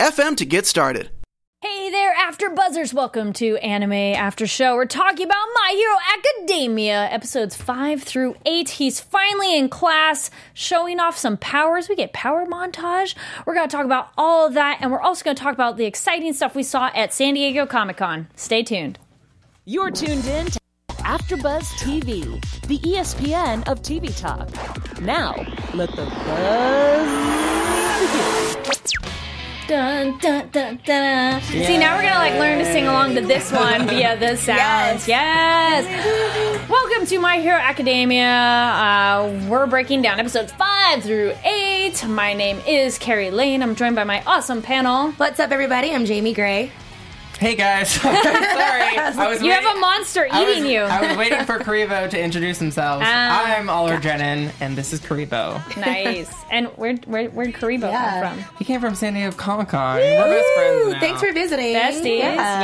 anchor.fm to get started. Hey there, After Buzzers. Welcome to Anime After Show. We're talking about My Hero Academia, episodes 5 through 8. He's finally in class, showing off some powers. We get power montage. We're going to talk about all of that, and we're also going to talk about the exciting stuff we saw at San Diego Comic Con. Stay tuned. You're tuned in to AfterBuzz TV, the ESPN of TV talk. Now, let the buzz begin. Dun, dun, dun, dun. See, now we're gonna like learn to sing along to this one via the sounds. Yes. Welcome to My Hero Academia. Uh, we're breaking down episodes five through eight. My name is Kari Lane. I'm joined by my awesome panel. What's up, everybody? I'm Jamie Gray. Hey guys, sorry. I was You waiting- have a monster I was- eating you. I was waiting for Karibo to introduce themselves. Ah, I'm Oliver Drennan, and this is Karibo. nice. And where where where'd Karibo Yeah. come from? He came from San Diego Comic Con. We're best friends now. thanks for visiting. Besties, Yeah.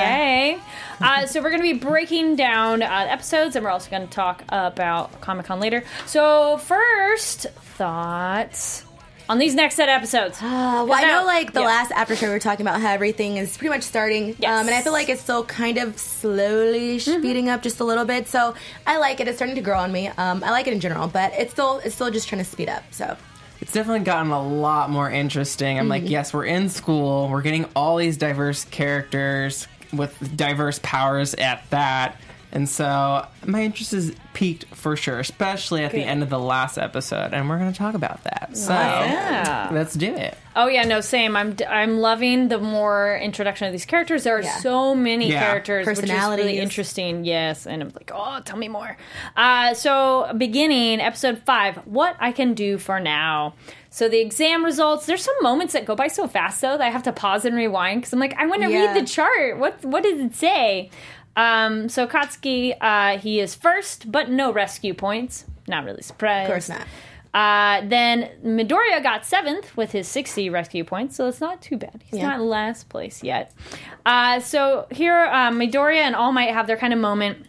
yay! Uh, so we're going to be breaking down uh, episodes, and we're also going to talk about Comic Con later. So first, thoughts on these next set of episodes. Uh, well, I know, like the yeah. last after show, we were talking about how everything is pretty much starting, Yes. um, and I feel like it's still kind of slowly speeding up just a little bit. So I like it. It's starting to grow on me. Um, I like it in general, but it's still it's still just trying to speed up. So It's definitely gotten a lot more interesting. I'm Mm-hmm. like, yes, we're in school. We're getting all these diverse characters with diverse powers at that. And so my interest is peaked for sure, especially at the end of the last episode. And we're going to talk about that. So Yeah. let's do it. Oh yeah, no, same. I'm I'm loving the more introduction of these characters. There are Yeah. so many Yeah. characters, which is really interesting. Yes, and I'm like, oh, tell me more. Uh, so beginning episode five, what I can do for now. So the exam results. There's some moments that go by so fast though that I have to pause and rewind because I'm like, I want to Yeah. read the chart. What what does it say? Um, so Katsuki, uh, he is first, but no rescue points. Not really surprised. of course not. Uh, then Midoriya got seventh with his 60 rescue points, so it's not too bad. He's Yeah. not last place yet. Uh, so here, um, Midoriya and All Might have their kind of moment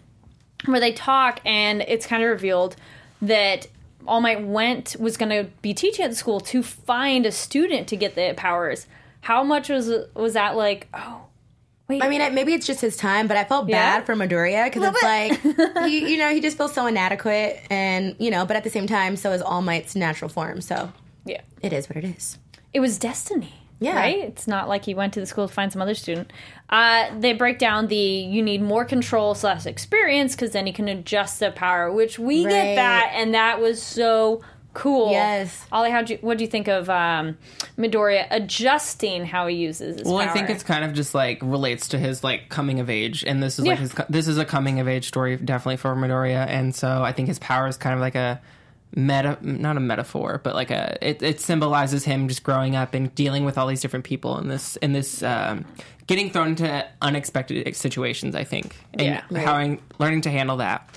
where they talk, and it's kind of revealed that All Might went was going to be teaching at the school to find a student to get the powers. How much was was that like? Oh, wait. I mean, maybe it's just his time, but I felt Yeah? bad for Midoriya because it's like, he, you know, he just feels so inadequate, and you know, but at the same time, so is All Might's natural form. So yeah. it is what it is. it was destiny. Yeah. Right? It's not like he went to the school to find some other student. Uh, they break down the you need more control slash experience because then you can adjust the power, which we get that, and that was so cool. Yes. Ollie, how do what do you think of um, Midoriya adjusting how he uses his Well, power? I think it's kind of just like relates to his like coming of age, and this is Yeah. like his this is a coming of age story definitely for Midoriya, and so I think his power is kind of like a meta, not a metaphor, but like a it, it symbolizes him just growing up and dealing with all these different people in this in this um, getting thrown into unexpected situations. I think, and Yeah. how learning to handle that.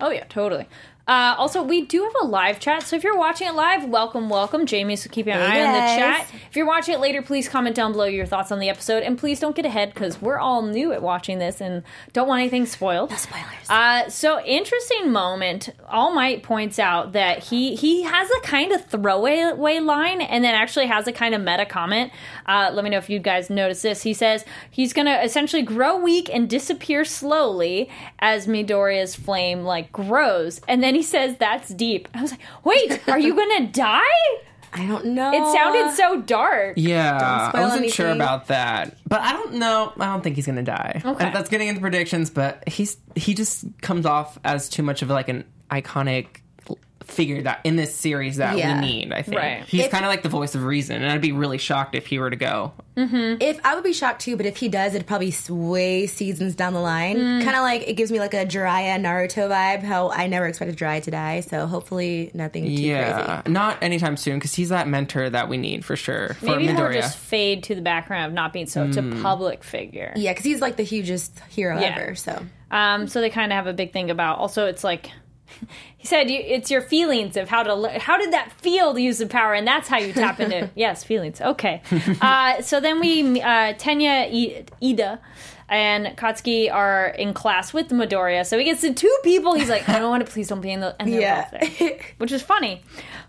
Oh yeah, totally. Uh, also, we do have a live chat, so if you're watching it live, welcome, welcome. Jamie's keeping an Hey, eye on the chat. If you're watching it later, please comment down below your thoughts on the episode, and please don't get ahead because we're all new at watching this and don't want anything spoiled. No Spoilers. Uh, so interesting moment. All Might points out that he he has a kind of throwaway line, and then actually has a kind of meta comment. Uh, let me know if you guys notice this. He says he's gonna essentially grow weak and disappear slowly as Midoriya's flame like grows, and then he says that's deep. I was like, wait, are you gonna die? I don't know. It sounded so dark. Yeah, I wasn't sure about that, but I don't know. I don't think he's gonna die. Uh, okay. That's getting into predictions, but he's he just comes off as too much of like an iconic figure that in this series that Yeah. we need. I think Right. he's kind of like the voice of reason, and I'd be really shocked if he were to go. Mm-hmm. If I would be shocked too, but if he does, it'd probably sway seasons down the line. Mm. Kind of like it gives me like a Jiraiya Naruto vibe. How I never expected Jiraiya to die, so hopefully nothing too Yeah, crazy. not anytime soon because he's that mentor that we need for sure for Maybe more Midoriya. just fade to the background of not being so a mm. public figure. Yeah, because he's like the hugest hero Yeah. ever. So Um, so they kind of have a big thing about. Also, it's like he said, you, it's your feelings of how to. le- How did that feel to use the power, and that's how you tap into. yes, feelings. Okay. Uh, so then we, uh, Tenya, I- Ida, and Katsuki are in class with Midoriya. So he gets to two people. He's like, I don't want to. Please don't be in the. And they're Yeah. both there, which is funny.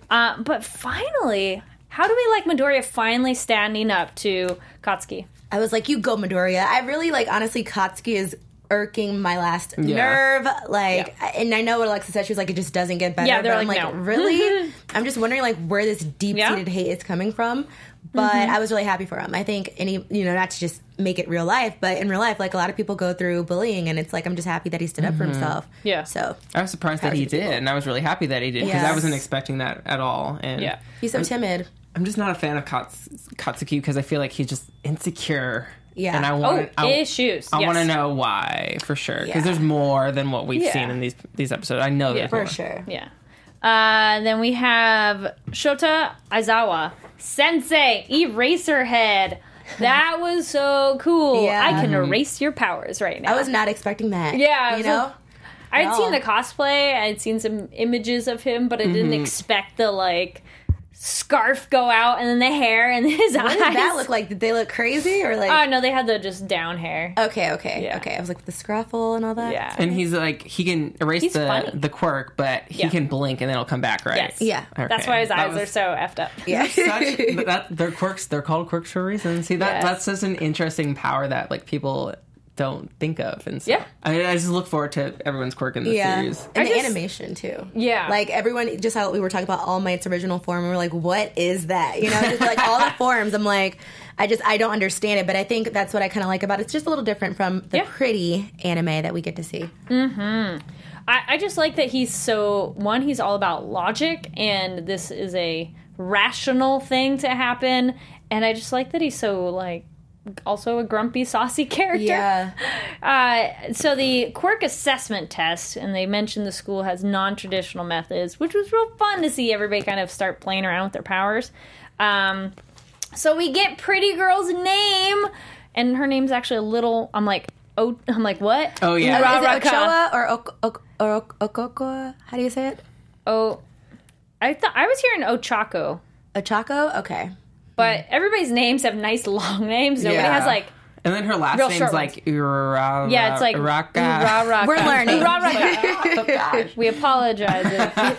Uh, but finally, how do we like Midoriya finally standing up to Katsuki? I was like, "You go, Midoriya." I really like. Honestly, Katsuki is irking my last Yeah. nerve. Like, and I know what Alexa said. She was like, "It just doesn't get better." Yeah, they're but I'm like, like, "No." really? I'm just wondering like where this deep seated Yeah. Mm-hmm. hate is coming from. But I was really happy for him. I think any, you know, not to just make it real life, but in real life, like a lot of people go through bullying, and it's like I'm just happy that he stood up for himself. Mm-hmm. Yeah. So I was surprised that he Powers to did, and I was really happy that he did because I wasn't expecting that at all. And Yeah. he's so timid. I'm just not a fan of Kats- Katsuki because I feel like he's just insecure. Yeah. and I Oh, want I, issues. I yes. want to know why for sure because Yeah. there's more than what we've Yeah. seen in these these episodes. I know there's For more. sure. Yeah. Uh, then we have Shota Aizawa, Sensei, Eraserhead. That was so cool. Yeah. I can erase your powers right now. I was not expecting that. Yeah, you know. like- I'd at seen the cosplay. I'd seen some images of him, but I didn't expect the like scarf go out and then the hair and his what eyes. did that look like? Did they look crazy or like? Oh no, they had the just down hair. Okay, okay, Yeah. okay. I was like with the scruffle and all that. yeah. And he's like he can erase He's the funny. the quirk, but he Yeah. can blink and then it'll come back, right? Yes. Yeah. That's why his eyes was- are so effed up. Yeah. such but that they're quirks they're called quirks for a reason see that Yes. that's just an interesting power that like people don't think of and so Yeah. I, I just look forward to everyone's quirk in the Yeah, series and I the just- animation too. Yeah. like everyone, just how we were talking about All Might's original form. we're like, "What is that?" You know, just like all the forms. I'm like, I just I don't understand it, but I think that's what I kind of like about it. It's just a little different from the Yeah. pretty anime that we get to see. Mm-hmm. I, I just like that he's so one. He's all about logic, and this is a rational thing to happen. And I just like that he's so like also a grumpy, saucy character. Yeah, Uh, so the quirk assessment test, and they mentioned the school has non-traditional methods, which was real fun to see everybody kind of start playing around with their powers. Um, so we get Pretty Girl's name, and her name's actually a little. I'm like, oh, I'm like, what? oh yeah Ra- is it Ochoa or Ok- Ok- or Okoko? How do you say it? Oh, I thought I was hearing Ochako, Ochako? Okay. But everybody's names have nice long names. Nobody Yeah. has like and then her last Real name's like Ura, yeah, it's like Raka. Ra- Raka. We're learning. Ra- Raka. oh gosh We apologize.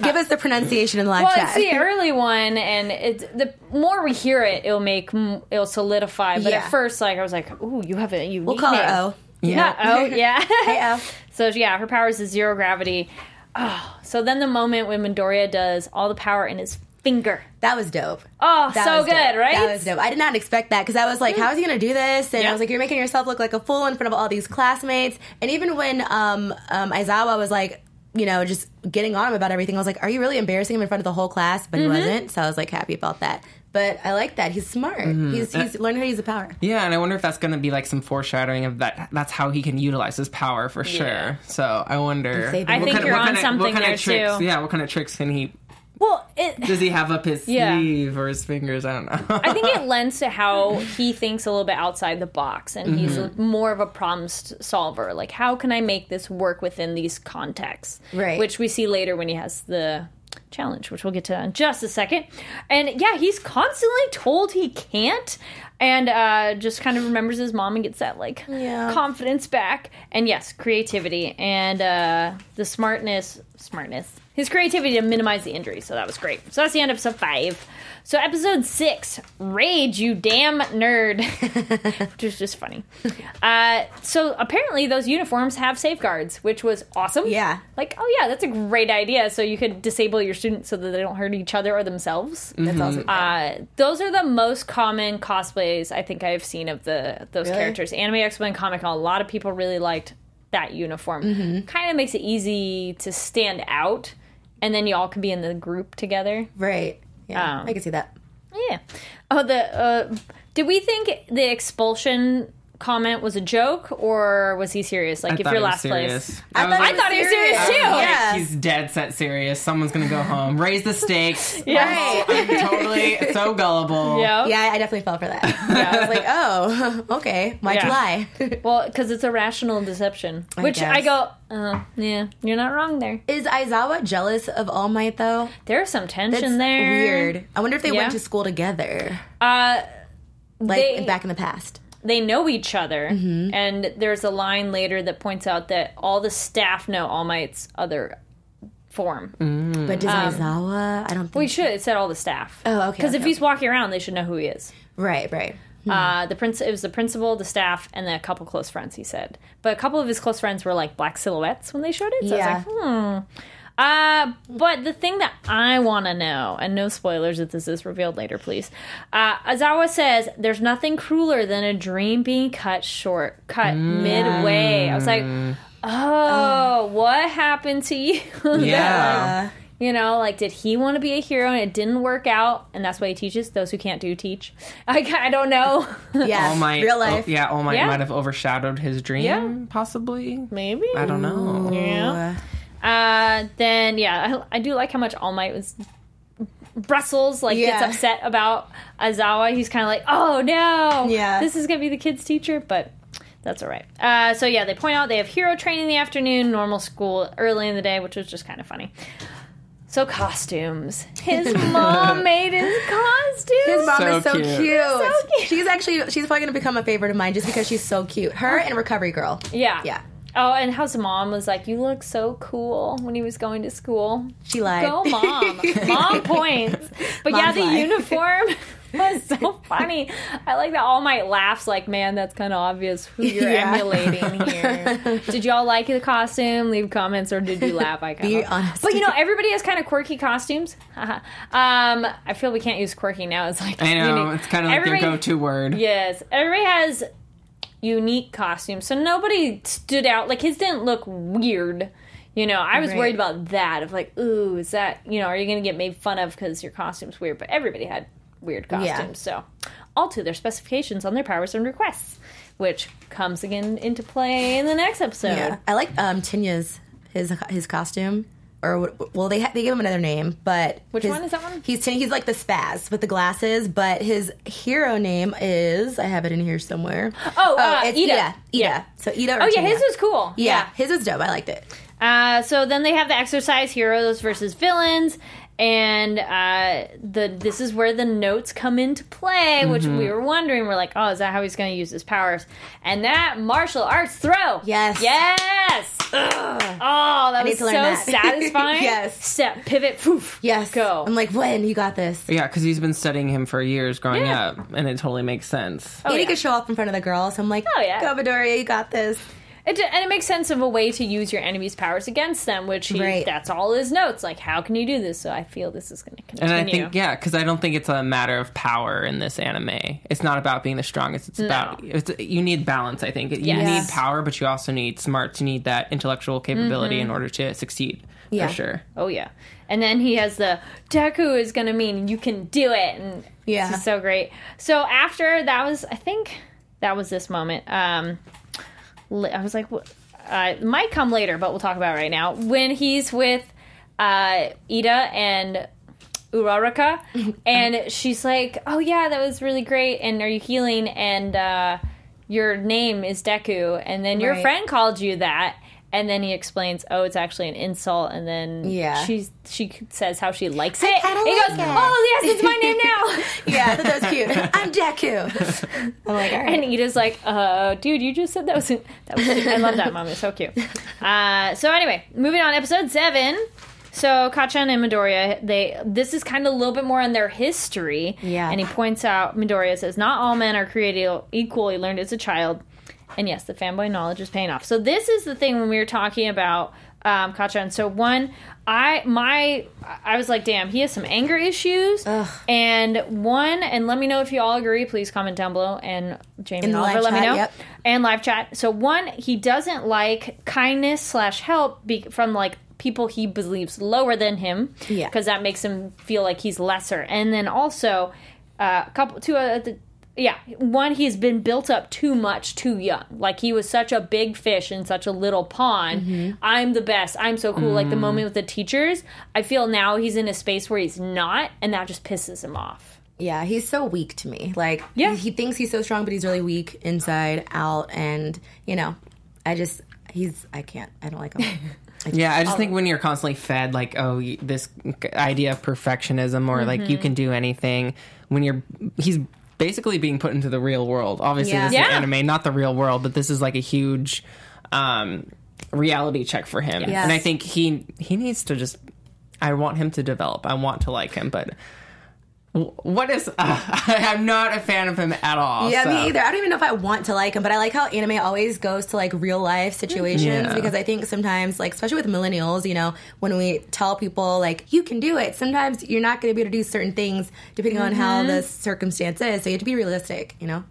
Give us the pronunciation in the live Well, chat. it's the early one, and it's the more we hear it, it'll make m- it'll solidify. But Yeah. at first, like I was like, "Ooh, you have a unique we'll call name." her O. Yeah. Oh, yeah. Hey, O. so yeah, her power is the zero gravity. Oh, so then the moment when Midoriya does all the power in his finger. That was dope. Oh, That so was good, dope. right? That was dope. I did not expect that because I was like, "How is he going to do this?" And Yeah. I was like, "You're making yourself look like a fool in front of all these classmates." And even when um, um, Aizawa was like, you know, just getting on him about everything, I was like, "Are you really embarrassing him in front of the whole class?" But Mm-hmm. he wasn't, so I was like happy about that. But I like that he's smart. Mm-hmm. He's he's learning how to use the power. yeah and i wonder if that's going to be like some foreshadowing of that that's how he can utilize his power for sure Yeah. so i wonder I think kind of- you're on kind of- something what kind there of tricks too. yeah what kind of tricks can he Well, it, does he have up his Yeah. sleeve or his fingers i don't know I think it lends to how he thinks a little bit outside the box, and he's Mm-hmm. a, more of a problem solver. Like, how can I make this work within these contexts? Right. Which we see later when he has the challenge, which we'll get to in just a second. And yeah, he's constantly told he can't, and uh, just kind of remembers his mom and gets that like Yeah. confidence back. And yes, creativity and uh, the smartness, smartness. His creativity to minimize the injury, so that was great. So that's the end of episode five. So episode six, rage, you damn nerd, which is just funny. Uh, so apparently those uniforms have safeguards, which was awesome. Yeah. like oh yeah, that's a great idea. So you could disable your students so that they don't hurt each other or themselves. That's awesome. Uh, those are the most common I think I've seen of the those Really? characters. Anime Expo and Comic Con, a lot of people really liked that uniform. Mm-hmm. Kind of makes it easy to stand out and then you all can be in the group together. Right. Yeah, Um, I can see that. Yeah. Oh, the uh, did we think the expulsion comment was a joke or was he serious? Like, I if thought you're last place, serious. I was thought I thought he was serious I was too. like, Yeah. He's dead set serious. Someone's gonna go home. Raise the stakes. Yeah. I'm totally so gullible. Yeah. Yeah, I definitely fell for that. Yeah, I was like, oh, okay, why'd Yeah. lie? Well, because it's a rational deception, which I guess. go, uh, yeah, you're not wrong there. Is Aizawa jealous of All Might though? There's some tension That's there. weird. I wonder if they Yeah. went to school together, Uh, like They- back in the past. They know each other, Mm-hmm. and there's a line later that points out that all the staff know All Might's other form. But does Aizawa? I don't think. We should. It said all the staff. Oh, okay, Because if okay. he's walking around, they should know who he is. Right, right. Uh, the prince. It was the principal, the staff, and then a couple close friends. He said, but a couple of his close friends were like black silhouettes when they showed it. So Yeah. I was like, hmm. Uh, but the thing that I want to know, and no spoilers if this is revealed later, please. Uh, Azawa says there's nothing crueler than a dream being cut short, cut midway. I was like, oh, what happened to you? Yeah. You know, like, did he want to be a hero and it didn't work out? And that's why he teaches. Those who can't do, teach. I, I don't know. Yeah, All Might, real life. oh, yeah, All Might Yeah. might have overshadowed his dream, Yeah. possibly. Maybe. I don't know. Yeah. Uh, then, yeah, I, I do like how much All Might was. Brussels like Yeah. gets upset about Azawa. He's kind of like, "Oh no, Yeah. this is gonna be the kid's teacher," but that's all right. Uh, so yeah, they point out they have hero training in the afternoon, normal school early in the day, which was just kind of funny. So costumes. His mom made his costume. His mom So is so cute. cute. So cute. She's actually she's probably gonna become a favorite of mine just because she's so cute. Her and Recovery Girl. yeah, Yeah. Oh, and how's mom was like, "You look so cool" when he was going to school. She lied. Go, mom. mom points. But yeah, the lie. uniform was so funny. I like that All Might laughs like, man, that's kind of obvious who you're Yeah. emulating here. did y'all like the costume? Leave comments or did you laugh? I kind Be of. honest. But you know, everybody has kind of quirky costumes. um, I feel we can't use quirky now. It's like I know. unique. It's kind of like their Everybody- go-to word. Yes, everybody has unique costumes, so nobody stood out. Like his didn't look weird. You know, I was Right. worried about that. Of like, ooh, is that you know, are you going to get made fun of because your costume's weird? But everybody had weird Yeah. costumes, so all to their specifications on their powers and requests, which comes again into play in the next episode. Yeah, I like um Tinya's his his costume. Or well, they ha- they give him another name, but Which his- one is that one? He's. He's like the spaz with the glasses, but his hero name is I have it in here somewhere. Oh, uh, it's Ida. Ida. Ida. Yeah. So Ida. Or Oh yeah, his was cool. yeah, his was dope. I liked it. Uh, so then they have the exercise heroes versus villains, and uh, the this is where the notes come into play, which Mm-hmm. we were wondering. We're like, oh, is that how he's going to use his powers? And that martial arts throw, Yes. yes. Ugh. Oh, that need was to so that. satisfying. Yes. Step, pivot, poof. Yes, Go. I'm like, when you got this? Yeah, because he's been studying him for years growing Yeah. up, and it totally makes sense. Oh, and yeah. he could show up in front of the girls. I'm like, Oh, yeah. go Midoriya, you got this. It, and it makes sense of a way to use your enemy's powers against them, which he, Right. that's all his notes. Like, how can you do this? So I feel this is going to continue. And I think, yeah, because I don't think it's a matter of power in this anime. It's not about being the strongest. It's about it's, you need balance. I think you Yes. need power, but you also need smarts. You need that intellectual capability in order to succeed. Yeah. For sure. Oh yeah. And then he has the Deku is gonna mean you can do it and Yeah. this is so great. So after that was I think that was this moment. Um li- I was like uh, it might come later, but we'll talk about it right now. When he's with uh Ida and Uraraka and she's like, "Oh yeah, that was really great and are you healing and uh your name is Deku and then your Right. friend called you that." And then he explains, "Oh, it's actually an insult." And then Yeah. she's she says how she likes it. And he like goes, it. "Oh yes, it's my name now." Yeah, I that was cute. I'm Deku. I'm like, right. and Ida's like, "Uh, dude, you just said that was that was." Cute. I love that moment. It's so cute. Uh, so anyway, moving on, episode seven. So Kacchan and Midoriya, they this is kind of a little bit more on their history. Yeah. And he points out Midoriya says, "Not all men are created equal. He learned as a child." And yes, the fanboy knowledge is paying off. So this is the thing when we were talking about um, Kacchan. So one, I my I was like, damn, he has some anger issues. And one, and let me know if you all agree. Please comment down below. And Jamie and Oliver, live let me know. yep. And live chat. So one, he doesn't like kindness slash help be, from like people he believes lower than him. Yeah. because that makes him feel like he's lesser. And then also, uh, a couple two uh, the, yeah, one he's been built up too much too young. Like he was such a big fish in such a little pond. I'm the best. I'm so cool. Like the moment with the teachers, I feel now he's in a space where he's not, and that just pisses him off. Yeah, he's so weak to me. Like, Yeah. he, he thinks he's so strong, but he's really weak inside out. And you know, I just he's I can't. I don't like him. Yeah, I just think when you're constantly fed like, oh, this idea of perfectionism or like Mm-hmm. you can do anything, when you're he's basically being put into the real world. Obviously, Yeah. this Yeah. is anime, not the real world, but this is like a huge um, reality check for him. Yes. And I think he he needs to just. I want him to develop. I want to like him, but. W- What is? Uh, I'm not a fan of him at all. Yeah, so- me either. I don't even know if I want to like him, but I like how anime always goes to like real life situations Yeah. because I think sometimes, like, especially with millennials, you know, when we tell people like you can do it, sometimes you're not going to be able to do certain things depending on how the circumstance is. So you have to be realistic, you know.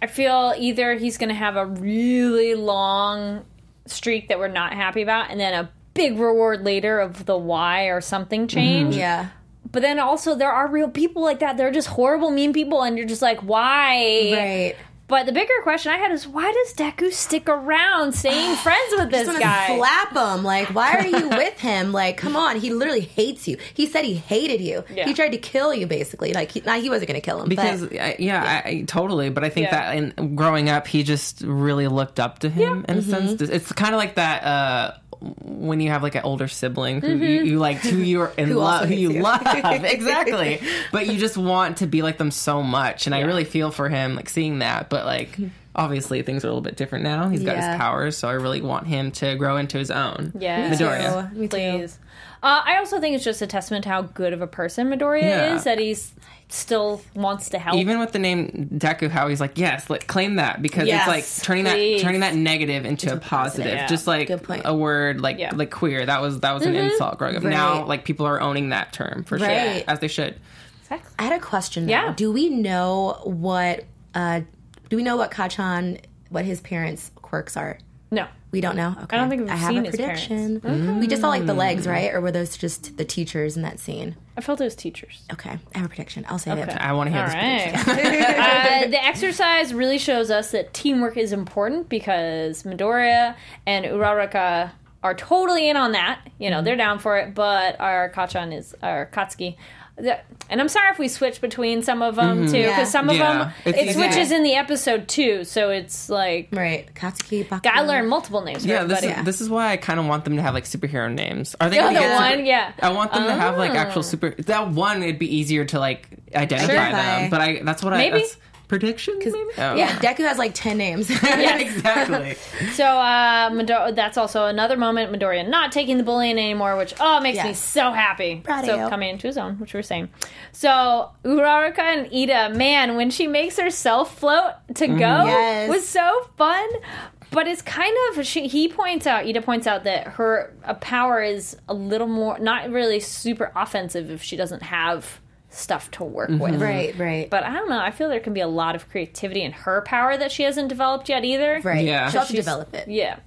I feel either he's going to have a really long streak that we're not happy about, and then a big reward later of the why or something change. Yeah. But then also there are real people like that. They're just horrible, mean people, and you're just like, why? Right. But the bigger question I had is why does Deku stick around staying friends with this Just wanna guy? slap him. Like, why are you with him? Like, come on. He literally hates you. He said he hated you. Yeah. He tried to kill you, basically. Like, he, nah, he wasn't going to kill him. because but, I, yeah, I, I, totally. But I think Yeah. that in growing up, he just really looked up to him in a sense. It's kind of like that uh, when you have like an older sibling who you, mm-hmm. you like, who you're in Who love, who you, you. love, exactly. But you just want to be like them so much, and I really feel for him, like seeing that. But like. Hmm. Obviously, things are a little bit different now. He's got Yeah. his powers, so I really want him to grow into his own. Yeah. Midoriya. Me too. Please. Uh, I also think it's just a testament to how good of a person Midoriya Yeah. is that he's still wants to help. Even with the name Deku, how he's like, yes, like, claim that because Yes, it's like turning please. that turning that negative into a positive. yeah. Just like point. a word like Yeah. Mm-hmm. like queer. That was that was an insult growing up. Right. Now like people are owning that term for sure, as they should. Exactly. I had a question. Though. Yeah. Do we know what? Uh, do we know what Kacchan, what his parents' quirks are? No. We don't know. Okay. I don't think we've I have seen a his prediction. We just saw like the legs, right? Or were those just the teachers in that scene? I felt it was teachers. Okay, I have a prediction. I'll say it. I want to hear All this. prediction. right. uh, the exercise really shows us that teamwork is important because Midoriya and Uraraka are totally in on that. You know, they're down for it, but our Kacchan is, our Katsuki. The- And I'm sorry if we switch between some of them mm-hmm. too, because Yeah. some of Yeah. them It's it easy. switches in the episode too. So it's like Right, Katsuki. Bakugo. gotta learn multiple names. Yeah, this is, everybody. this is why I kind of want them to have like superhero names. Are they Oh, gonna the get one, super- yeah. I want them to have like actual Oh. super. That one, it'd be easier to like identify Identify. them. But I that's what I Maybe. that's prediction. Maybe? Oh. Yeah, Deku has like ten names. Yeah, exactly. So uh, Midor- that's also another moment. Midoriya not taking the bullying anymore, which oh makes me so happy. Proud of so you. coming into his own, which we are saying. So Uraraka and Ida, man, when she makes herself float to go, Yes. was so fun. But it's kind of she. He points out. Ida points out that her uh, power is a little more not really super offensive if she doesn't have stuff to work with. right, right, But I don't know. I feel there can be a lot of creativity in her power that she hasn't developed yet either. right. Yeah. She'll have to develop it. Yeah.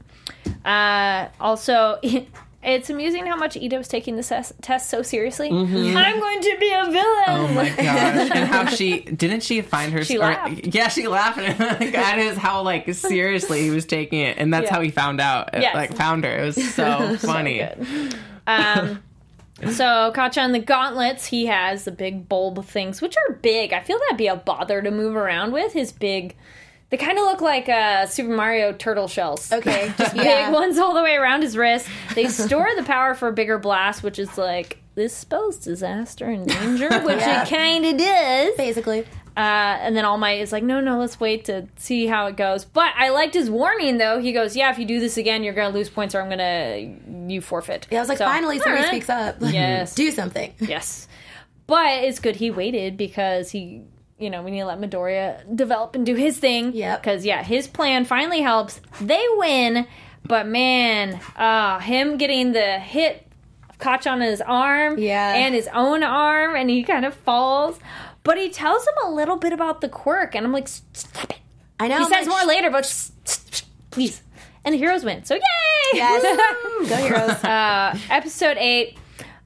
Uh, also, it's amusing how much Ida was taking this test, test so seriously. I'm going to be a villain. Oh my gosh! And how she didn't she find her? She or- laughed. Yeah, she laughed at his how like seriously he was taking it, and that's Yeah. how he found out. Yes. Like found her. It was so funny. Um, so Kacchan and the gauntlets, he has the big bulb things, which are big. I feel that'd be a bother to move around with. His big, they kind of look like uh, Super Mario turtle shells. Okay, just big ones all the way around his wrist. They store the power for a bigger blast, which is like this spells disaster and danger, which Yeah. it kind of does. basically. Uh, and then All Might is like, no, no, let's wait to see how it goes. But I liked his warning though. He goes, yeah, if you do this again, you're gonna lose points, or I'm gonna you forfeit. Yeah, I was like, So, finally somebody alright. speaks up. Like, Yes. do something. Yes, but it's good he waited because he, you know, we need to let Midoriya develop and do his thing. Yeah, Because yeah, his plan finally helps. They win, but man, uh, him getting the hit Kacchan his arm, Yeah. and his own arm, and he kind of falls. But he tells him a little bit about the quirk, and I'm like, stop it. I know. He I'm says like, more later, but please. And the heroes win. So yay! Yes. Go heroes. Uh, episode eight.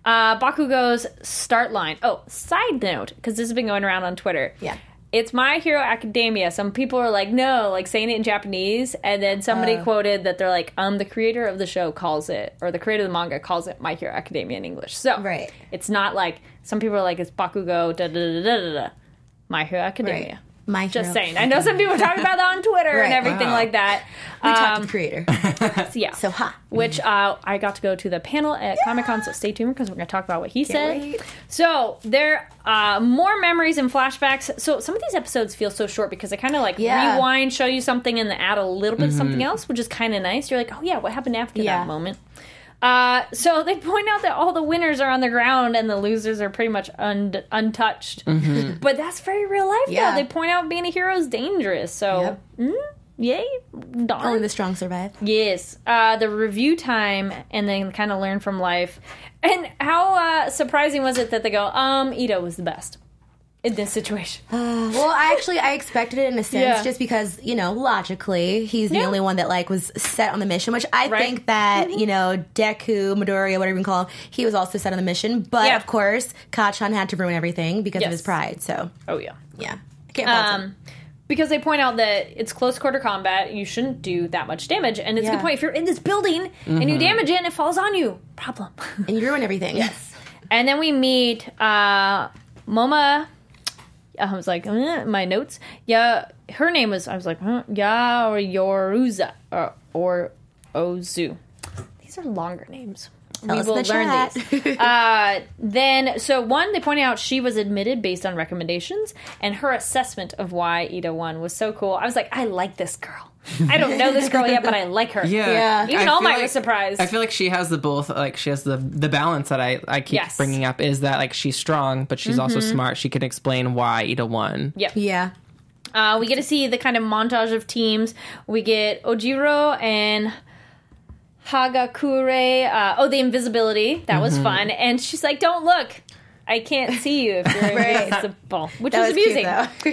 Uh, Bakugo's start line. Oh, side note, because this has been going around on Twitter. Yeah. It's My Hero Academia. Some people are like, no, like saying it in Japanese, and then somebody Uh. quoted that they're like, um, the creator of the show calls it, or the creator of the manga calls it My Hero Academia in English. So Right. it's not like some people are like, it's Bakugo, da da da da da. da. My Hero Academia. Right. My Just hero. saying. I know some people are talking about that on Twitter and everything Wow. like that. We talked to Um, the creator. so yeah. So ha. Which uh, I got to go to the panel at Comic Con, so stay tuned because we're going to talk about what he said. wait. So there uh, more memories and flashbacks. So some of these episodes feel so short because they kind of like Yeah. rewind, show you something, and then add a little bit of something else, which is kind of nice. You're like, oh yeah, what happened after Yeah. that moment? Uh, so they point out that all the winners are on the ground and the losers are pretty much un- untouched. But that's very real life, Yeah. though. They point out being a hero is dangerous. So, Yep. mm, yay, darn. Only the strong survive. Yes, uh, the review time, and then kind of learn from life. And how uh, surprising was it that they go, um, Ida was the best in this situation? Well, I actually I expected it in a sense, Yeah. just because you know logically he's the Yeah. only one that like was set on the mission. Which I Right. think that you know Deku, Midoriya, whatever you can call him, he was also set on the mission. But Yeah. of course, Kacchan had to ruin everything because Yes. of his pride. So Oh yeah. yeah, I can't fault him. Um, because they point out that it's close quarter combat, you shouldn't do that much damage, and it's a good point. If you're in this building and you damage it and it falls on you, problem. and you ruin everything. Yes. And then we meet uh, Moma. I was like, eh, my notes. Yeah, her name was. I was like, huh? Ya or Yoruza or or Ozu. These are longer names. we will the learn chat. these. uh, then, so one, they pointed out she was admitted based on recommendations, and her assessment of why Ida won was so cool. I was like, I like this girl. I don't know this girl yet, but I like her. Yeah, Yeah. Even I All feel Might like- was surprised. I feel like she has the both. Like she has the the balance that I I keep Yes. bringing up is that like she's strong, but she's also smart. She can explain why Ida won. Yep. Yeah. Uh, we get to see the kind of montage of teams. We get Ojiro and Hagakure. Uh, oh, the invisibility. That was fun. And she's like, don't look. I can't see you if you're invisible. Which That was, was amusing.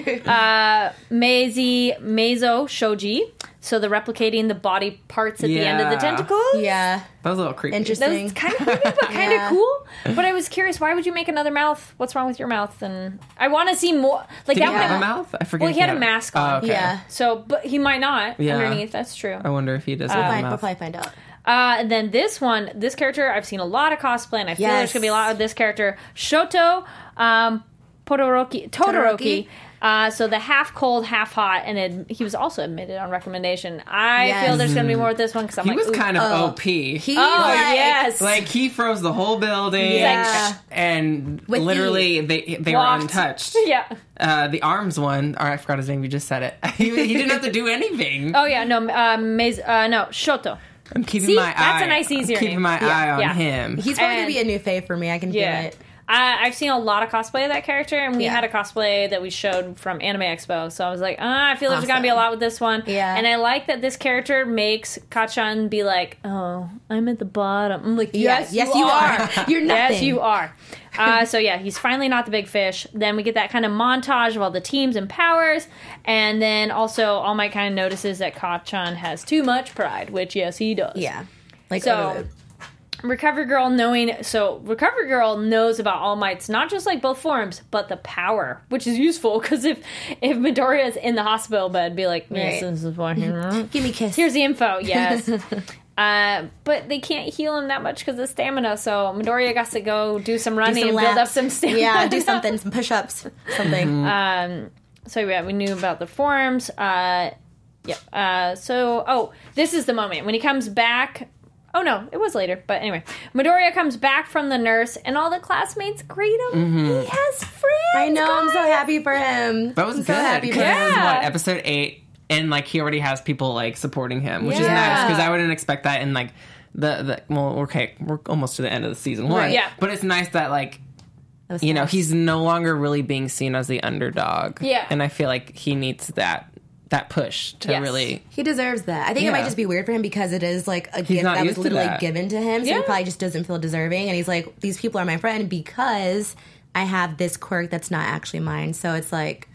cute though. uh, Meizi Meizo Shoji. So the replicating the body parts at the end of the Yeah. tentacles. yeah. That was a little creepy. That Interesting. was kind of creepy, but kind of Yeah. cool. But I was curious, why would you make another mouth? What's wrong with your mouth? And I want to see more. Like Did that he have a mouth? I forget. Well, he had a mask on. Oh, okay. Yeah. So, but he might not Yeah. underneath. That's true. I wonder if he does Uh, have a Fine, we'll probably find out. Uh, and then this one, this character, I've seen a lot of cosplay, and I feel there's gonna be a lot of this character. Shoto, um, Todoroki, Todoroki. Todoroki. Uh, so the half cold, half hot, and it, he was also admitted on recommendation. I Yes. feel there's gonna be more with this one because I'm He like, was kind of OP. He Oh like, yes, like he froze the whole building, Yeah. and With literally they they were untouched. yeah. Uh, the arms one, or I forgot his name. You just said it. he, he didn't have to do anything. Oh yeah, no, uh, Meiz, uh, no, Shoto. I'm keeping See, my that's eye. a nice, easier I'm keeping name. my Yeah, eye on yeah. him. He's probably And- gonna be a new fave for me. I can Yeah. feel it. I, I've seen a lot of cosplay of that character, and we Yeah. had a cosplay that we showed from Anime Expo. So I was like, ah, I feel there's gonna be a lot with this one. Yeah. And I like that this character makes Kacchan be like, oh, I'm at the bottom. I'm like, Yeah. yes, Yes, you, you are. are. You're nothing. Yes, you are. Uh, so yeah, he's finally not the big fish. Then we get that kind of montage of all the teams and powers, and then also All Might kind of notices that Kacchan has too much pride, which yes, he does. Yeah. Like So- overload. Recovery Girl knowing so Recovery Girl knows about All Might's not just like both forms, but the power, which is useful because if if Midoriya is in the hospital bed, be like, yes, Right. this is why. Give me kiss. Here's the info. Yes. Uh, but they can't heal him that much because of stamina. So Midoriya got to go do some Do running some and build up some stamina. Yeah, do something, some push ups, something. Um, so yeah, we knew about the forms. Uh, yeah. Uh, so oh, this is the moment when he comes back. Oh no, it was later. But anyway, Midoriya comes back from the nurse, and all the classmates greet him. He has friends. I know. I'm so happy for him. That was I'm good. so happy for 'cause him. Yeah. what episode eight, and like he already has people like supporting him, which is nice because I wouldn't expect that in like the the well, okay, we're almost to the end of the season one, Right. Yeah. But it's nice that like That was you know he's no longer really being seen as the underdog, Yeah. and I feel like he needs that that push to Yes. really. He deserves that. I think it might just be weird for him because it is like a gift not that was used to literally that. given to him. So Yeah. he probably just doesn't feel deserving. And he's like, these people are my friend because I have this quirk that's not actually mine. So it's like,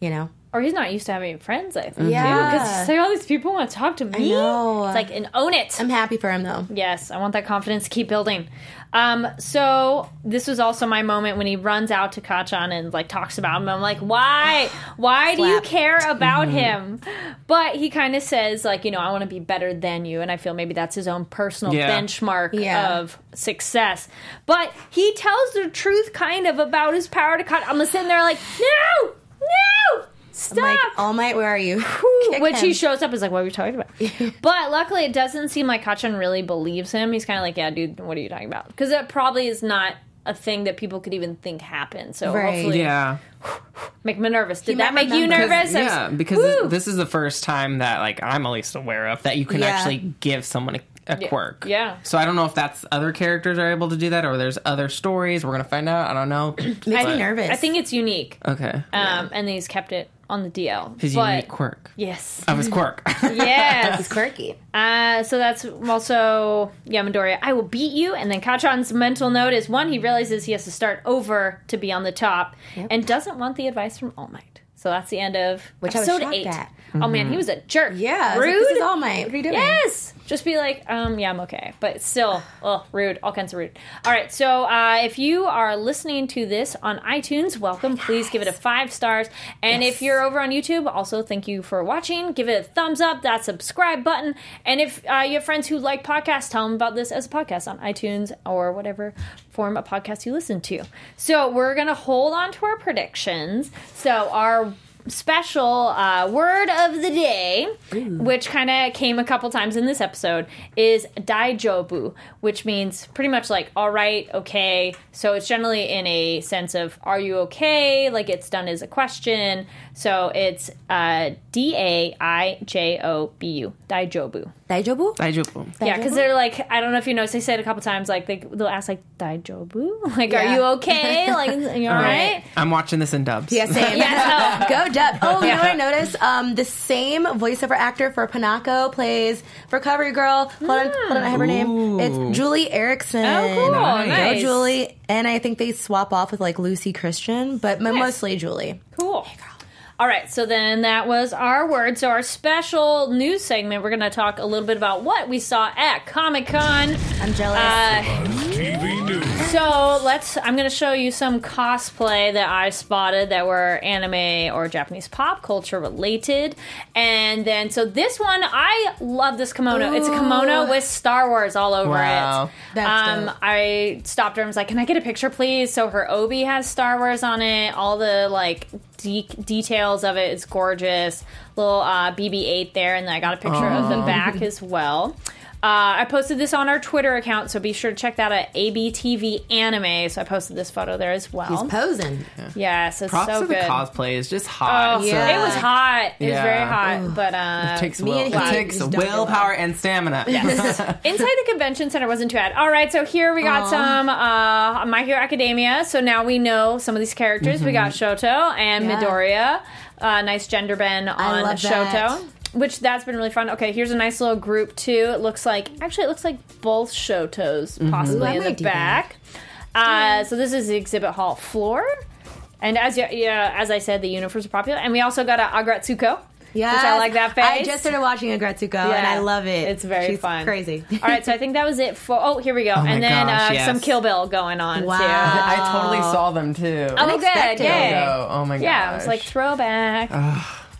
you know, or he's not used to having friends. I think Yeah. because he's like all these people want to talk to me. I know. It's like and own it. I'm happy for him though. Yes, I want that confidence to keep building. Um, so this was also my moment when he runs out to Kacchan and like talks about him. I'm like, why? Why do you care about him? But he kind of says like, you know, I want to be better than you, and I feel maybe that's his own personal Yeah. benchmark Yeah. of success. But he tells the truth kind of about his power to Kacchan. I'm sitting there like, no, no, stop. Like, All Might, where are you? Kick Which he shows up is like, what are we talking about? but luckily, it doesn't seem like Kacchan really believes him. He's kind of like, yeah, dude, what are you talking about? Because that probably is not a thing that people could even think happened. So Right. hopefully, Yeah. make me nervous. Did might that make you nervous? I Yeah, because Woo! this is the first time that like I'm at least aware of that you can Yeah. actually give someone a, a quirk. yeah. So I don't know if that's other characters are able to do that or there's other stories. We're gonna find out. I don't know. Makes me nervous. I think it's unique. okay. Um, and he's kept it on the DL. His but, unique quirk Yes. of his quirk. Yes. it's quirky. Uh, so that's also yeah, Midoriya. I will beat you. And then Kacchan's mental note is one: he realizes he has to start over to be on the top, and doesn't want the advice from All Might. So that's the end of Which I was episode shocked eight. at. Oh man, he was a jerk. Yeah, I was like, rude. this is All Might. What are you doing? Yes. Just be like, um, yeah, I'm okay. But still, oh, rude. All kinds of rude. All right. So uh, if you are listening to this on iTunes, welcome. Please give it a five stars. And if you're over on YouTube, also thank you for watching. Give it a thumbs up, that subscribe button. And if uh, you have friends who like podcasts, tell them about this as a podcast on iTunes or whatever form of podcast you listen to. So we're going to hold on to our predictions. So our special uh, word of the day, which kind of came a couple times in this episode, is daijobu, which means pretty much like all right, okay. So it's generally in a sense of are you okay? Like it's done as a question. So it's uh, D A I J O B U, daijobu. Daijobu? Daijobu. Yeah, because they're like, I don't know if you noticed, they say it a couple times, like, they, they'll ask, like, Daijobu? Like, are you okay? Like, you all right? I'm watching this in dubs. Yeah, same. Yeah, Go Dub. Oh, you know what I noticed? Um, the same voiceover actor for Panako plays for Recovery Girl. Hold on, hold on, I have her name. It's Julie Erickson. Oh, cool. Nice. Nice. Go Julie. And I think they swap off with like Luci Christian, but Nice. mostly Julie. Cool. All right, so then that was our word. So our special news segment, we're going to talk a little bit about what we saw at Comic Con. I'm jealous. Uh, TV News. so let's. I'm going to show you some cosplay that I spotted that were anime or Japanese pop culture related, and then so this one I love this kimono. It's a kimono with Star Wars all over Wow. it. That's um, dope. I stopped her and was like, "Can I get a picture, please?" So her obi has Star Wars on it. All the like de- details of it is gorgeous. Little uh, BB-8 there, and then I got a picture of the back as well. Uh, I posted this on our Twitter account, so be sure to check that at ABTV Anime. So I posted this photo there as well. He's posing. yes, it's Props so to the good. cosplay is just hot. Oh, So Yeah. it was hot. It was very hot, but uh, It takes Me will. and It he takes just don't do willpower and stamina. inside the convention center wasn't too bad. All right, so here we got some uh, My Hero Academia. So now we know some of these characters. We got Shoto and Yeah. Midoriya. Uh, nice gender bend on love Shoto. that. Which that's been really fun. Okay, here's a nice little group too. It looks like actually it looks like both Shotos possibly Ooh, I in the do back. Uh, so this is the exhibit hall floor, and as you, yeah, as I said, the uniforms are popular, and we also got a Aggretsuko. Yeah, Which I like that face. I just started watching Aggretsuko and I love it. It's very She's fun. Crazy. All right, so I think that was it for. Oh, here we go, my and then gosh, uh, yes. some Kill Bill going on Wow. too. I totally saw them too. Oh, good, Unexpected. yay! Oh, oh my god. Yeah, it was like throwback.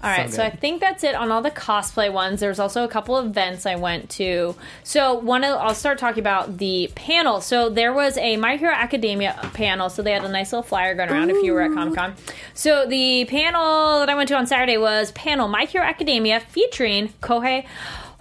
All right, so, so I think that's it on all the cosplay ones. There's also a couple of events I went to. So one, of, I'll start talking about the panel. So there was a My Hero Academia panel. So they had a nice little flyer going around if you were at Comic Con. So the panel that I went to on Saturday was panel My Hero Academia featuring Kohei.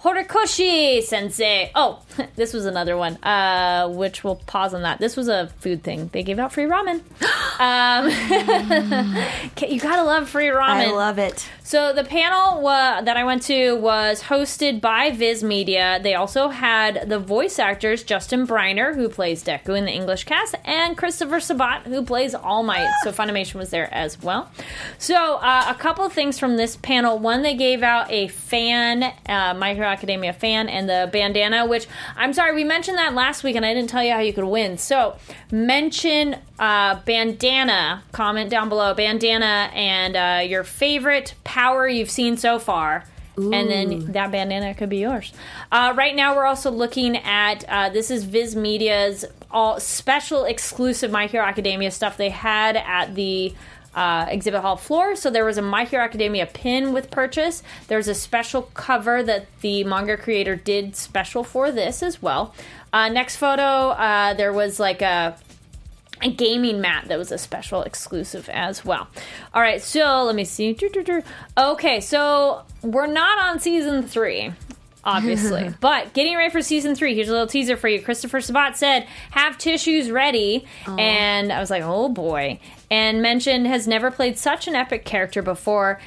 Horikoshi Sensei. Oh, this was another one, uh, which we'll pause on that. This was a food thing. They gave out free ramen. Um, you gotta love free ramen. I love it. So the panel that I went to was hosted by Viz Media. They also had the voice actors Justin Briner, who plays Deku in the English cast, and Christopher Sabat, who plays All Might. So Funimation was there as well. So uh, a couple things from this panel. One, they gave out a fan, uh, My Hero Academia fan, and the bandana. Which I'm sorry, we mentioned that last week, and I didn't tell you how you could win. So mention uh, bandana. Comment down below bandana and uh, your favorite power you've seen so far. And then that bandana could be yours. Uh, right now, we're also looking at uh, this is Viz Media's all special exclusive My Hero Academia stuff they had at the uh, exhibit hall floor. So there was a My Hero Academia pin with purchase. There's a special cover that the manga creator did special for this as well. Uh, next photo, uh, there was like a a gaming mat that was a special exclusive as well. All right, so let me see. Okay, so we're not on season three. Obviously, but getting ready for season three. Here's a little teaser for you. Christopher Sabat said, "Have tissues ready," and I was like, "Oh boy!" And mentioned has never played such an epic character before.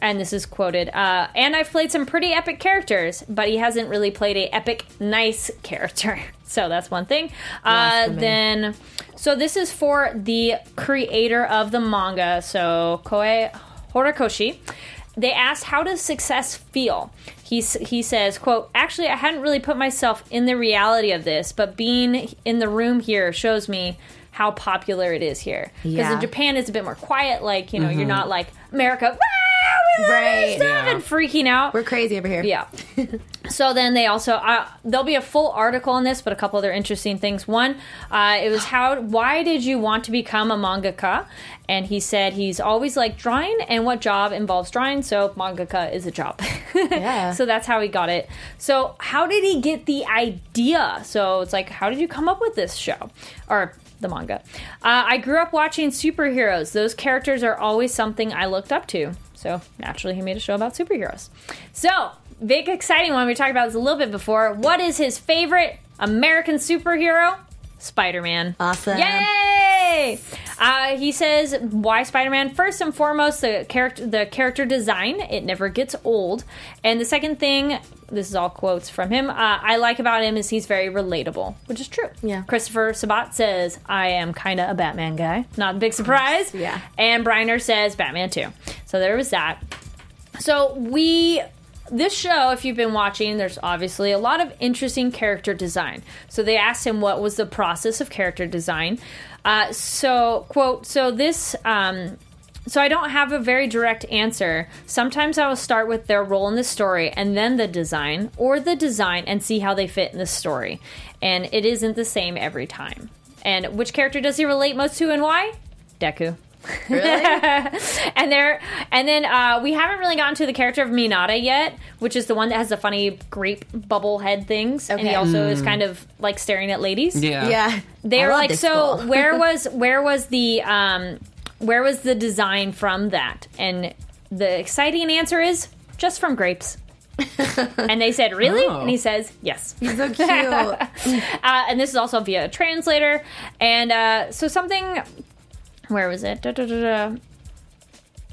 And this is quoted uh, and i've played some pretty epic characters but he hasn't really played a epic nice character. So that's one thing. Uh, then so this is for the creator of the manga. So Kohei Horikoshi they asked how does success feel? He, he says quote actually i hadn't really put myself in the reality of this but being in the room here shows me how popular it is here. Because Yeah. in japan it's a bit more quiet like you know you're mm-hmm. not like america "Wow, we love Right. this stuff," Yeah. and freaking out We're crazy over here. yeah. so then they also uh, there'll be a full article on this, but a couple other interesting things. One, uh, it was how why did you want to become a mangaka? And he said he's always liked drawing, and what job involves drawing? So mangaka is a job. Yeah. so that's how he got it. So how did he get the idea? So it's like how did you come up with this show or the manga? Uh, I grew up watching superheroes. Those characters are always something I looked up to. So naturally, he made a show about superheroes. So big exciting one. We talked about this a little bit before. What is his favorite American superhero? Spider Man. Awesome. Yay! Uh, he says, "Why Spider-Man? First and foremost, the character, the character design. It never gets old. And the second thing, this is all quotes from him. Uh, I like about him is he's very relatable, which is true. Yeah. Christopher Sabat says, "I am kind of a Batman guy. Not a big surprise. Yeah. And Briner says, "Batman too." So there was that. So we this show, if you've been watching, there's obviously a lot of interesting character design. So they asked him what was the process of character design. Uh, so quote, so this um, so I don't have a very direct answer. Sometimes I will start with their role in the story and then the design, or the design and see how they fit in the story. And it isn't the same every time. And which character does he relate most to and why? Deku. and there, and then uh, we haven't really gotten to the character of Mineta yet, which is the one that has the funny grape bubble head things, and he Okay. also is kind of like staring at ladies. Yeah. Yeah. They I were love like, this so school. where was where was the um, where was the design from that? And the exciting answer is just from grapes. and they said, really? Oh. And he says, yes. He's so cute. Uh, and this is also via a translator. And uh, so something. Where was it? Da, da, da.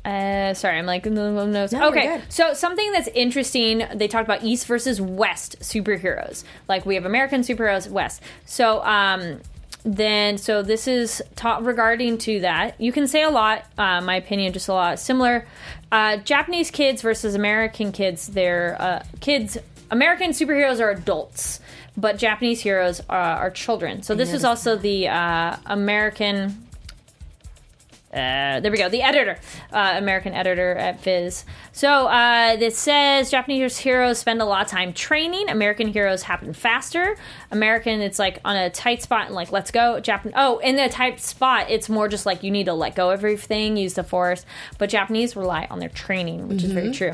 Uh, sorry, I'm like no, okay, so something that's interesting. They talked about East versus West superheroes. Like we have American superheroes, West. So um, then, so this is ta- regarding to that. You can say a lot. Uh, my opinion, just a lot similar. Uh, Japanese kids versus American kids. They're uh, kids. American superheroes are adults, but Japanese heroes are, are children. So this is also the uh, American uh, there we go. The editor, uh, American editor at Viz. So uh, this says Japanese heroes spend a lot of time training. American heroes happen faster. American, it's like on a tight spot and like let's go. Japan. Oh, in the tight spot, it's more just like you need to let go of everything, use the force. But Japanese rely on their training, which is very true.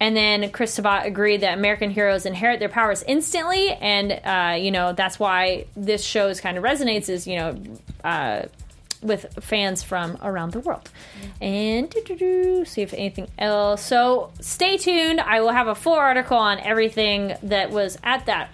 And then Chris Sabat agreed that American heroes inherit their powers instantly, and uh, you know that's why this show kind of resonates. Is you know. Uh, with fans from around the world. Mm-hmm. And doo-doo-doo, see if anything else. So stay tuned. I will have a full article on everything that was at that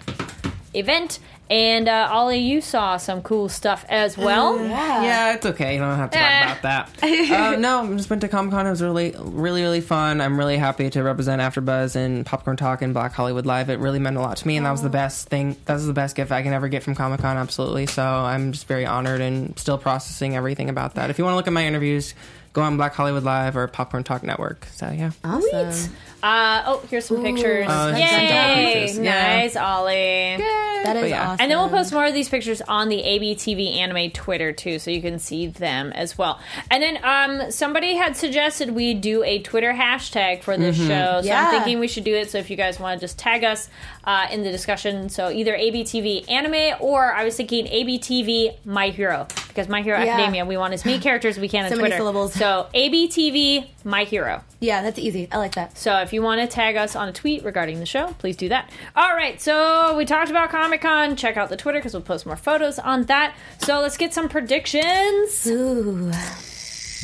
event And uh, Ollie, you saw some cool stuff as well. Yeah, yeah, it's okay. You don't have to talk Eh. about that. uh, no, I just went to Comic Con. It was really, really, really fun. I'm really happy to represent AfterBuzz and Popcorn Talk and Black Hollywood Live. It really meant a lot to me, and that was the best thing. That was the best gift I can ever get from Comic Con. Absolutely. So I'm just very honored and still processing everything about that. If you want to look at my interviews, go on Black Hollywood Live or Popcorn Talk Network. So yeah. Awesome. Uh, oh, here's some pictures. Oh, Yay! send down pictures. Yeah. Nice, Ollie. That is yeah. awesome. And then we'll post more of these pictures on the ABTV Anime Twitter too, so you can see them as well. And then um, somebody had suggested we do a Twitter hashtag for this show, so Yeah. I'm thinking we should do it. So if you guys want to just tag us uh, in the discussion, so either ABTV Anime or I was thinking ABTV My Hero because My Hero Yeah. Academia we want as many characters as we can on So many Twitter. syllables. So ABTV My Hero. Yeah, that's easy. I like that. So if you want to tag us on a tweet regarding the show, please do that. All right, so we talked about Comic Con. Check out the Twitter because we'll post more photos on that. So let's get some predictions. Ooh.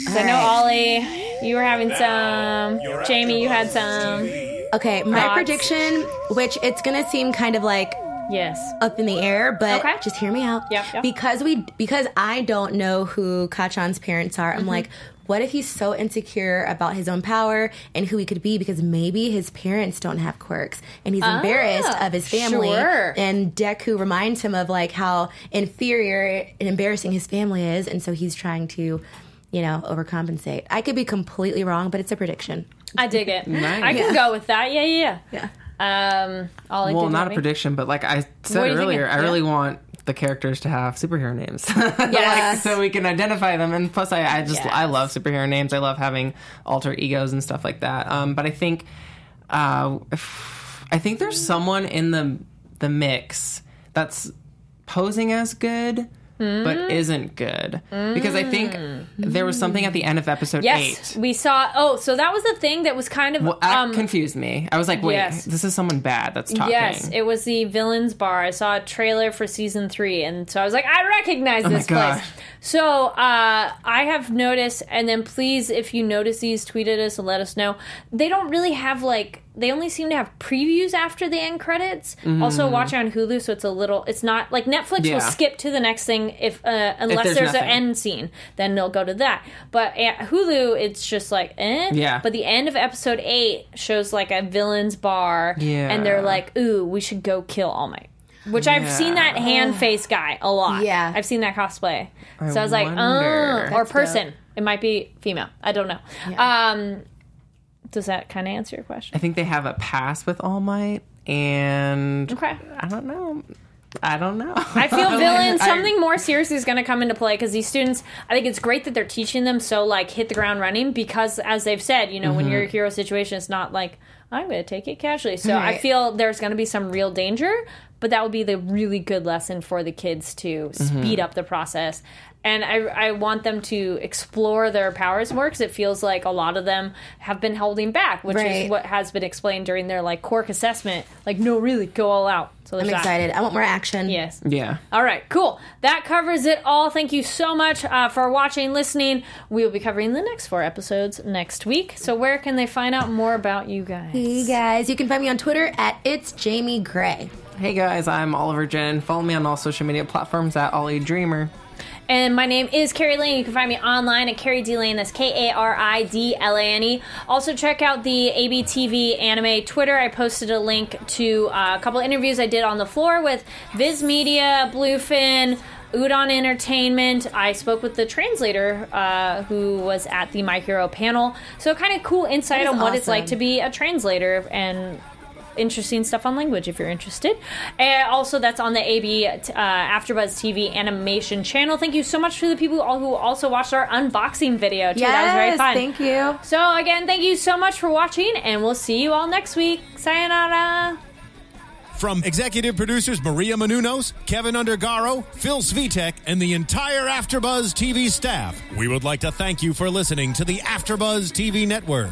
'Cause I know Ollie, you were having some. Jamie, you had some. Okay, my Thoughts? prediction, which it's gonna seem kind of like Yes. up in the air, but Okay. just hear me out. Yep, yep. Because we because I don't know who Kacchan's parents are. Mm-hmm. I'm like, what if he's so insecure about his own power and who he could be because maybe his parents don't have quirks and he's embarrassed of his family. Ah, sure. And Deku reminds him of like how inferior and embarrassing his family is, and so he's trying to, you know, overcompensate. I could be completely wrong, but it's a prediction. I dig it. Nice. I can go with that. Yeah, yeah, Yeah. yeah. Um, Ollie, Well, not a me? prediction, but like I said earlier, thinking? I really Yeah. want the characters to have superhero names. Yes. so we can identify them. And plus, I, I just Yes. I love superhero names. I love having alter egos and stuff like that. Um, but I think, uh, I think there's someone in the the mix that's posing as good. But Mm. isn't good because I think there was something at the end of episode Yes, eight. we saw. Oh, so that was the thing that was kind of Well, that um, confused me. I was like, wait, yes. this is someone bad that's talking. Yes, it was the Villains Bar. I saw a trailer for season three, and so I was like, I recognize Oh this place. So uh, I have noticed, and then please, if you notice these, tweet at us and let us know. They don't really have like. They only seem to have previews after the end credits. Also, watch it on Hulu, so it's a little. It's not like Netflix will Mm-hmm. Skip to the next thing if uh, unless there's there's, an end scene, then they'll go to that. But at Hulu, it's just like eh. Yeah. But the end of episode eight shows like a villains bar, Yeah. and they're like, "Ooh, we should go kill All Might." Which I've seen that hand face guy a lot. Yeah. I've seen that cosplay. so I was like, wonder. oh, or That's person. It might be female. I don't know. Um, does that kind of answer your question? I think they have a pass with All Might, and Okay. I don't know. I don't know. I feel villain. Something more serious is going to come into play because these students. I think it's great that they're teaching them so like hit the ground running because as they've said, you know, when Mm-hmm. you're a hero situation, it's not like I'm going to take it casually. So I feel there's going to be some real danger, but that would be the really good lesson for the kids to Mm-hmm. speed up the process. And I, I want them to explore their powers more because it feels like a lot of them have been holding back, which Right. is what has been explained during their like quirk assessment. Like, no, really, go all out. So I'm there's that. excited. I want more action. Yes. yeah. All right, cool. That covers it all. Thank you so much uh, for watching, listening. We will be covering the next four episodes next week. So, where can they find out more about you guys? Hey guys, you can find me on Twitter at it's Jamie Gray. Hey guys, I'm Oliver Jen. Follow me on all social media platforms at Ollie Dreamer. And my name is Kari Lane. You can find me online at Kari D Lane. That's K A R I D L A N E. Also, check out the ABTV anime Twitter. I posted a link to uh, a couple interviews I did on the floor with Viz Media, Bluefin. Udon Entertainment. I spoke with the translator uh, who was at the My Hero panel. So, kind of cool insight on what it's like to be a translator and interesting stuff on language if you're interested. And also, that's on the AB uh, AfterBuzz TV animation channel. Thank you so much to the people all who also watched our unboxing video too. that was very fun. thank you. So again, thank you so much for watching, and we'll see you all next week. Sayonara. From executive producers Maria Menounos, Kevin Undergaro, Phil Svitek, and the entire Afterbuzz TV staff, we would like to thank you for listening to the Afterbuzz TV network.